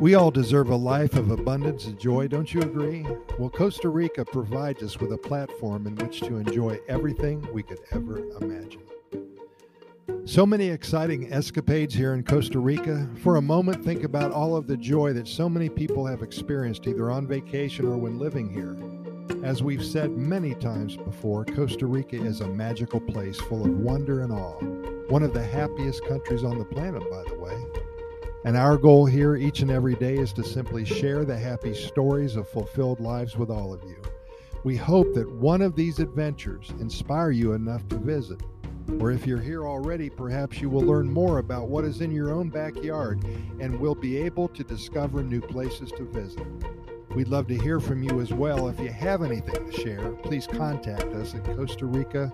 We all deserve a life of abundance and joy, don't you agree? Well, Costa Rica provides us with a platform in which to enjoy everything we could ever imagine. So many exciting escapades here in Costa Rica. For a moment, think about all of the joy that so many people have experienced either on vacation or when living here. As we've said many times before, Costa Rica is a magical place full of wonder and awe. One of the happiest countries on the planet, by the way. And our goal here each and every day is to simply share the happy stories of fulfilled lives with all of you. We hope that one of these adventures inspire you enough to visit. Or if you're here already, perhaps you will learn more about what is in your own backyard and will be able to discover new places to visit. We'd love to hear from you as well. If you have anything to share, please contact us at Costa Rica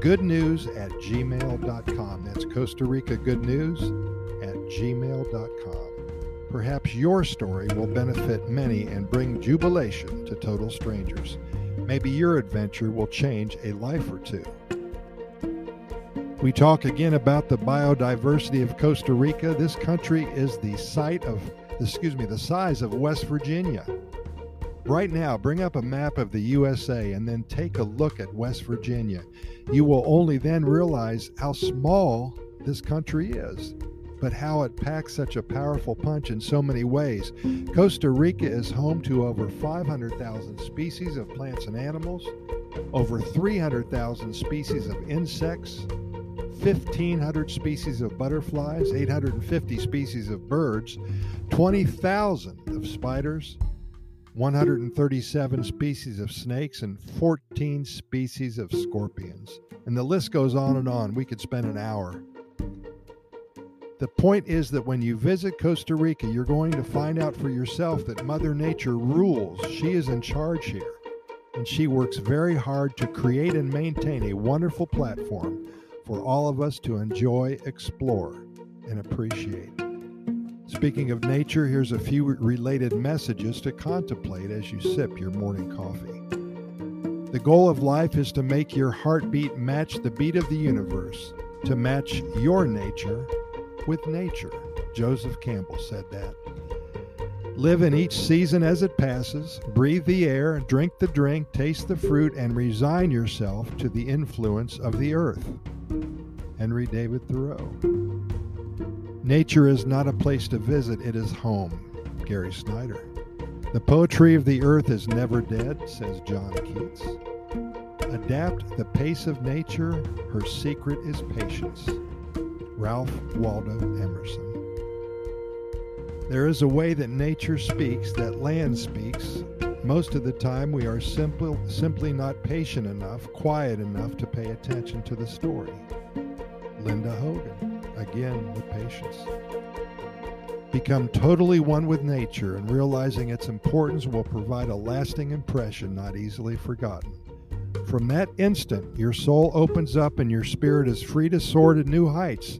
Good News at gmail.com. That's Costa Rica Good News at gmail.com. Perhaps your story will benefit many and bring jubilation to total strangers. Maybe your adventure will change a life or two. We talk again about the biodiversity of Costa Rica. This country is the site of, excuse me, the size of West Virginia. Right now, bring up a map of the USA and then take a look at West Virginia. You will only then realize how small this country is, but how it packs such a powerful punch in so many ways. Costa Rica is home to over 500,000 species of plants and animals, over 300,000 species of insects, 1,500 species of butterflies, 850 species of birds, 20,000 of spiders, 137 species of snakes, and 14 species of scorpions. And the list goes on and on. We could spend an hour. The point is that when you visit Costa Rica, you're going to find out for yourself that Mother Nature rules. She is in charge here. And she works very hard to create and maintain a wonderful platform for all of us to enjoy, explore, and appreciate. Speaking of nature, here's a few related messages to contemplate as you sip your morning coffee. The goal of life is to make your heartbeat match the beat of the universe, to match your nature with nature. Joseph Campbell said that. Live in each season as it passes, breathe the air, drink the drink, taste the fruit, and resign yourself to the influence of the earth. Henry David Thoreau. Nature is not a place to visit, it is home. Gary Snyder. The poetry of the earth is never dead, says John Keats. Adapt the pace of nature, her secret is patience. Ralph Waldo Emerson. There is a way that nature speaks, that land speaks. Most of the time, we are simple, simply not patient enough, quiet enough to pay attention to the story. Linda Hogan, again with patience. Become totally one with nature, and realizing its importance will provide a lasting impression not easily forgotten. From that instant, your soul opens up and your spirit is free to soar to new heights.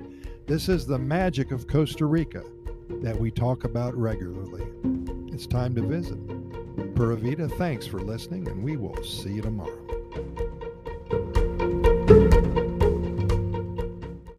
This is the magic of Costa Rica that we talk about regularly. It's time to visit. Pura Vida, thanks for listening, and we will see you tomorrow.